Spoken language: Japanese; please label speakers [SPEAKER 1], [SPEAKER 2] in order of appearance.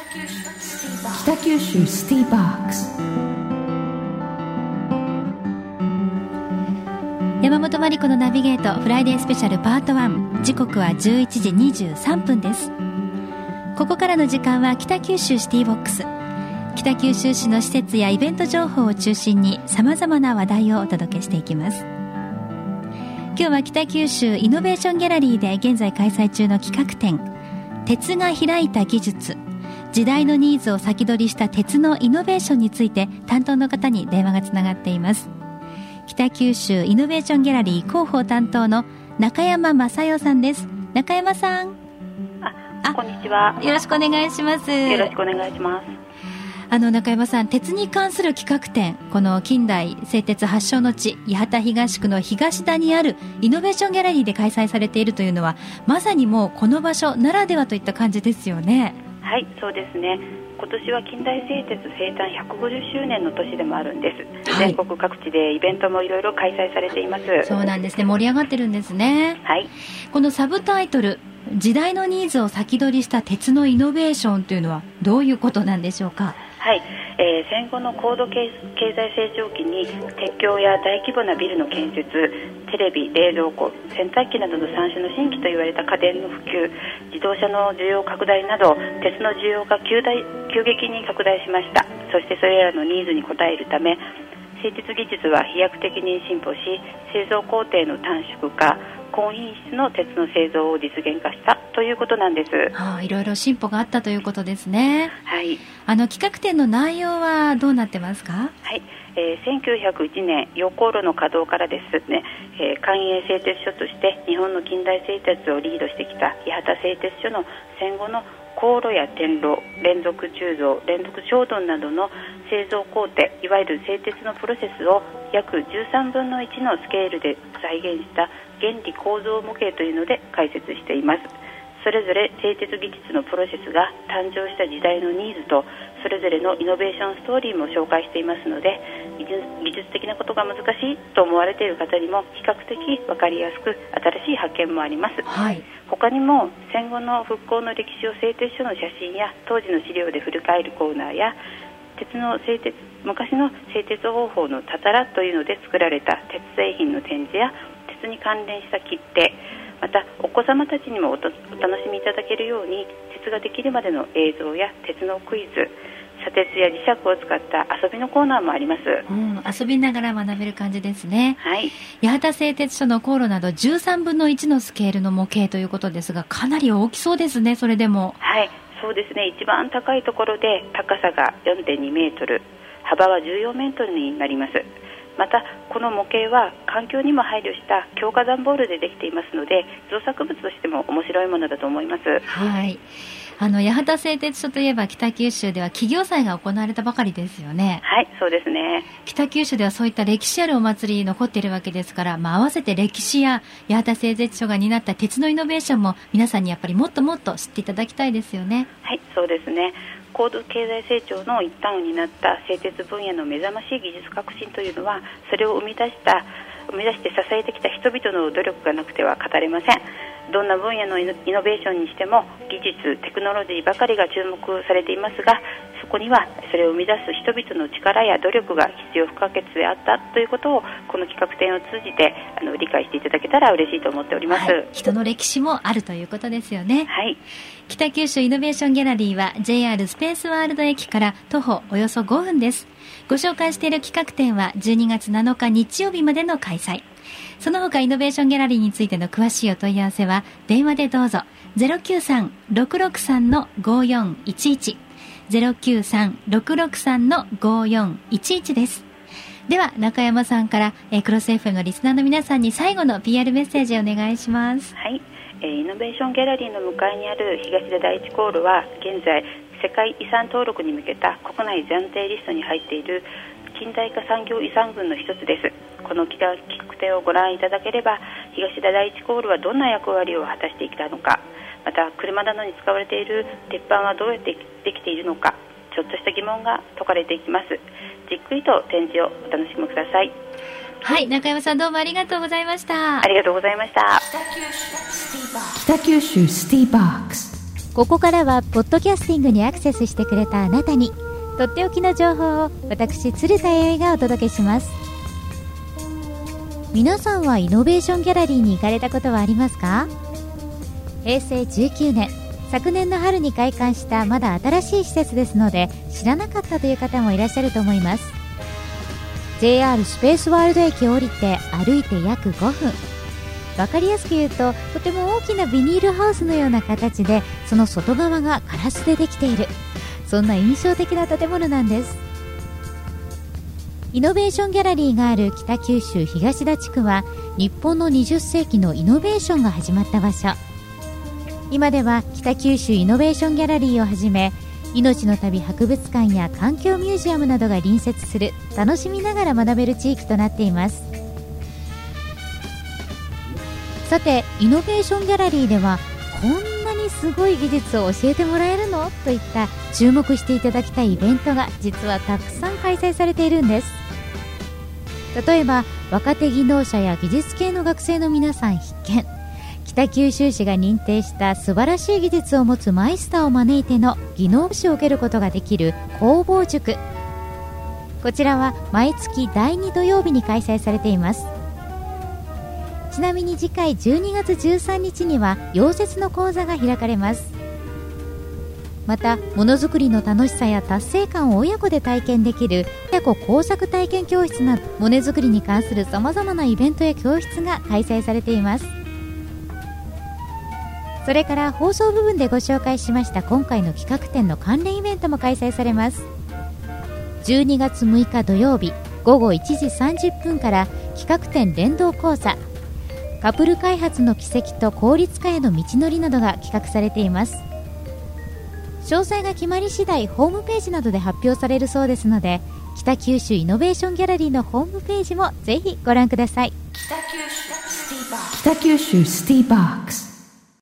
[SPEAKER 1] 北九州シティバックス。
[SPEAKER 2] 山本真理子のナビゲートフライデースペシャルパート1時刻は11時23分です。ここからの時間は北九州シティボックス。北九州市の施設やイベント情報を中心にさまざまな話題をお届けしていきます。今日は北九州イノベーションギャラリーで現在開催中の企画展鉄が開いた技術。時代のニーズを先取りした鉄のイノベーションについて担当の方に電話がつながっています。北九州イノベーションギャラリー広報担当の中山正代さんです。中山さん。
[SPEAKER 3] あこんにちは。
[SPEAKER 2] よろしくお願いします。
[SPEAKER 3] よろしくお願いします。
[SPEAKER 2] あの中山さん、鉄に関する企画展、この近代製鉄発祥の地、八幡東区の東田にあるイノベーションギャラリーで開催されているというのは、まさにもうこの場所ならではといった感じですよね。
[SPEAKER 3] はい、そうですね。今年は近代製鉄生誕150周年の年でもあるんです、はい、全国各地でイベントもいろいろ開催されています。
[SPEAKER 2] そうなんですね。盛り上がってるんですね。
[SPEAKER 3] はい。
[SPEAKER 2] このサブタイトル時代のニーズを先取りした鉄のイノベーションというのはどういうことなんでしょうか？
[SPEAKER 3] はい、えー、戦後の高度経済成長期に鉄橋や大規模なビルの建設テレビ、冷蔵庫、洗濯機などの三種の新規と言われた家電の普及自動車の需要拡大など鉄の需要が急大急激に拡大しました。そしてそれらのニーズに応えるため製鉄技術は飛躍的に進歩し製造工程の短縮化高品質の鉄の製造を実現化したということなんです。
[SPEAKER 2] はあ、いろいろ進歩があったということですね。
[SPEAKER 3] はい。
[SPEAKER 2] あの企画展の内容はどうなってますか？
[SPEAKER 3] はい。えー、1901年溶鉱炉の稼働からですね、えー、官営製鉄所として日本の近代製鉄をリードしてきた八幡製鉄所の戦後の航路や転炉連続鋳造連続衝動などの製造工程いわゆる製鉄のプロセスを約13分の1のスケールで再現した原理構造模型というので解説しています。それぞれ製鉄技術のプロセスが誕生した時代のニーズとそれぞれのイノベーションストーリーも紹介していますので技術的なことが難しいと思われている方にも比較的分かりやすく新しい発見もあります、
[SPEAKER 2] はい、
[SPEAKER 3] 他にも戦後の復興の歴史を製鉄所の写真や当時の資料で振り返るコーナーや鉄の製鉄昔の製鉄方法のたたらというので作られた鉄製品の展示や鉄に関連した切手またお子様たちにもお楽しみいただけるように鉄ができるまでの映像や鉄のクイズ砂鉄や磁石を使った遊びのコーナーもあります、
[SPEAKER 2] うん、遊びながら学べる感じですね。
[SPEAKER 3] はい。
[SPEAKER 2] 八幡製鉄所の航路など13分の1のスケールの模型ということですがかなり大きそうですねそれでも。
[SPEAKER 3] はいそうですね。一番高いところで高さが4.2メートル幅は14メートルになりますまたこの模型は環境にも配慮した強化段ボールでできていますので造作物としても面白いものだと思います。
[SPEAKER 2] はい。あの八幡製鉄所といえば北九州では企業祭が行われたばかりですよね。
[SPEAKER 3] はいそうですね。
[SPEAKER 2] 北九州ではそういった歴史あるお祭り残っているわけですから、まあ、合わせて歴史や八幡製鉄所が担った鉄のイノベーションも皆さんにやっぱりもっともっと知っていただきたいですよね。
[SPEAKER 3] はいそうですね高度経済成長の一端を担った製鉄分野の目覚ましい技術革新というのはそれを生み出した生み出して支えてきた人々の努力がなくては語れません。どんな分野のイノベーションにしても技術テクノロジーばかりが注目されていますがこにはそれを生み出す人々の力や努力が必要不可欠であったということをこの企画展を通じてあの理解していただけたら嬉しいと思っております、はい、
[SPEAKER 2] 人の歴史もあるということですよね。
[SPEAKER 3] はい。
[SPEAKER 2] 北九州イノベーションギャラリーは JR スペースワールド駅から徒歩およそ5分です。ご紹介している企画展は12月7日日曜日までの開催。その他イノベーションギャラリーについての詳しいお問い合わせは電話でどうぞ。093-663-5411 093-663-5411です。では中山さんから、えー、クロス FM のリスナーの皆さんに最後の PR メッセージをお願いします。
[SPEAKER 3] はい。えー、イノベーションギャラリーの向かいにある東田第一コールは現在世界遺産登録に向けた国内暫定リストに入っている近代化産業遺産群の一つです。この企画展をご覧いただければ東田第一コールはどんな役割を果たしていたのか。また車などに使われている鉄板はどうやってできているのかちょっとした疑問が解かれていきます。じっくりと展示をお楽しみください。
[SPEAKER 2] はい中山さんどうもありがとうございました。
[SPEAKER 3] ありがとうございました。
[SPEAKER 1] 北九州シティバック。ス。
[SPEAKER 4] ここからはポッドキャスティングにアクセスしてくれたあなたにとっておきの情報を私鶴田弥生がお届けします。皆さんはイノベーションギャラリーに行かれたことはありますか？平成19年昨年の春に開館したまだ新しい施設ですので知らなかったという方もいらっしゃると思います。JR スペースワールド駅を降りて歩いて約5分。分かりやすく言うととても大きなビニールハウスのような形でその外側がガラスでできている。そんな印象的な建物なんです。イノベーションギャラリーがある北九州東田地区は日本の20世紀のイノベーションが始まった場所。今では北九州イノベーションギャラリーをはじめ命の旅博物館や環境ミュージアムなどが隣接する楽しみながら学べる地域となっています。さてイノベーションギャラリーではこんなにすごい技術を教えてもらえるの？といった注目していただきたいイベントが実はたくさん開催されているんです。例えば若手技能者や技術系の学生の皆さん必見。北九州市が認定した素晴らしい技術を持つマイスターを招いての技能士を受けることができる工房塾。こちらは毎月第2土曜日に開催されています。ちなみに次回12月13日には溶接の講座が開かれます。またものづくりの楽しさや達成感を親子で体験できる親子工作体験教室などモネづくりに関するさまざまなイベントや教室が開催されています。それから放送部分でご紹介しました今回の企画展の関連イベントも開催されます。12月6日土曜日午後1時30分から企画展連動講座カップル開発の軌跡と効率化への道のりなどが企画されています。詳細が決まり次第ホームページなどで発表されるそうですので北九州イノベーションギャラリーのホームページもぜひご覧ください。
[SPEAKER 1] 北九州スティーバックス。